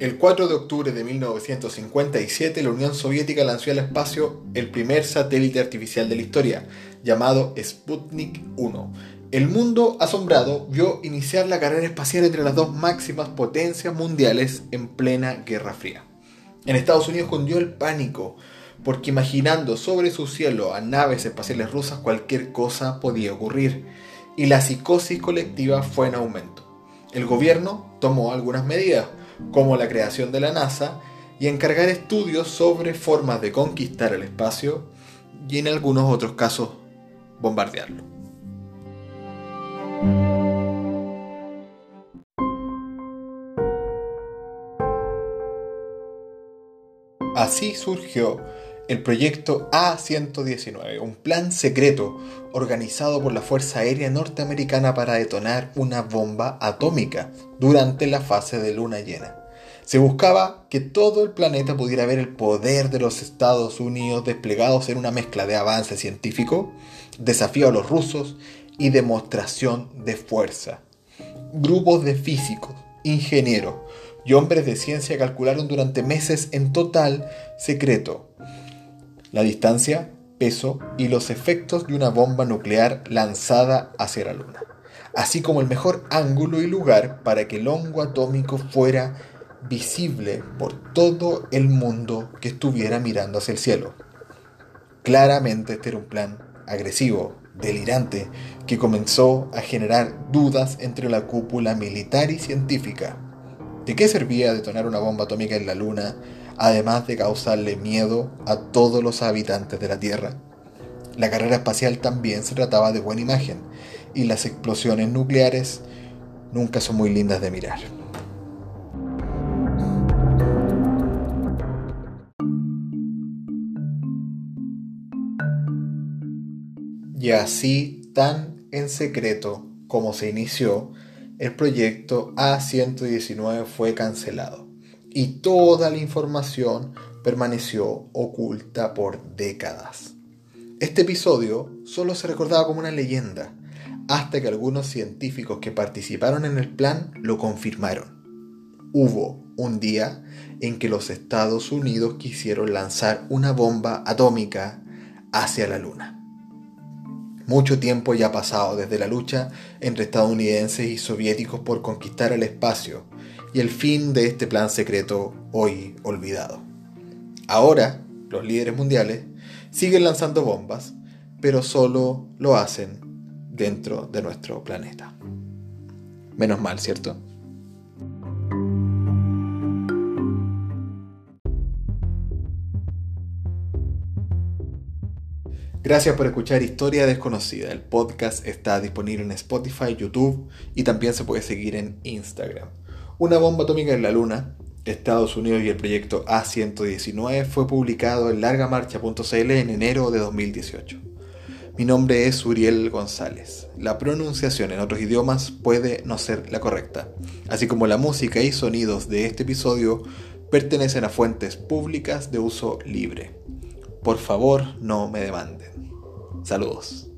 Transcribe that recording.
El 4 de octubre de 1957, la Unión Soviética lanzó al espacio el primer satélite artificial de la historia, llamado Sputnik 1. El mundo asombrado vio iniciar la carrera espacial entre las dos máximas potencias mundiales en plena Guerra Fría. En Estados Unidos cundió el pánico, porque imaginando sobre su cielo a naves espaciales rusas cualquier cosa podía ocurrir, y la psicosis colectiva fue en aumento. El gobierno tomó algunas medidas, como la creación de la NASA y encargar estudios sobre formas de conquistar el espacio y en algunos otros casos bombardearlo. Así surgió el proyecto A-119, un plan secreto organizado por la Fuerza Aérea Norteamericana para detonar una bomba atómica durante la fase de luna llena. Se buscaba que todo el planeta pudiera ver el poder de los Estados Unidos desplegados en una mezcla de avance científico, desafío a los rusos y demostración de fuerza. Grupos de físicos, ingenieros y hombres de ciencia calcularon durante meses en total secreto la distancia, peso y los efectos de una bomba nuclear lanzada hacia la Luna, así como el mejor ángulo y lugar para que el hongo atómico fuera visible por todo el mundo que estuviera mirando hacia el cielo. Claramente este era un plan agresivo, delirante, que comenzó a generar dudas entre la cúpula militar y científica. ¿De qué servía detonar una bomba atómica en la Luna además de causarle miedo a todos los habitantes de la Tierra. La carrera espacial también se trataba de buena imagen, y las explosiones nucleares nunca son muy lindas de mirar. Y así, tan en secreto como se inició, el proyecto A119 fue cancelado y toda la información permaneció oculta por décadas. Este episodio solo se recordaba como una leyenda, hasta que algunos científicos que participaron en el plan lo confirmaron. Hubo un día en que los Estados Unidos quisieron lanzar una bomba atómica hacia la Luna. Mucho tiempo ya ha pasado desde la lucha entre estadounidenses y soviéticos por conquistar el espacio y el fin de este plan secreto hoy olvidado. Ahora, los líderes mundiales siguen lanzando bombas, pero solo lo hacen dentro de nuestro planeta. Menos mal, ¿cierto? Gracias por escuchar Historia Desconocida. El podcast está disponible en Spotify, YouTube y también se puede seguir en Instagram. Una bomba atómica en la Luna, Estados Unidos y el proyecto A119 fue publicado en largamarcha.cl en enero de 2018. Mi nombre es Uriel González. La pronunciación en otros idiomas puede no ser la correcta, así como la música y sonidos de este episodio pertenecen a fuentes públicas de uso libre. Por favor, no me demanden. Saludos.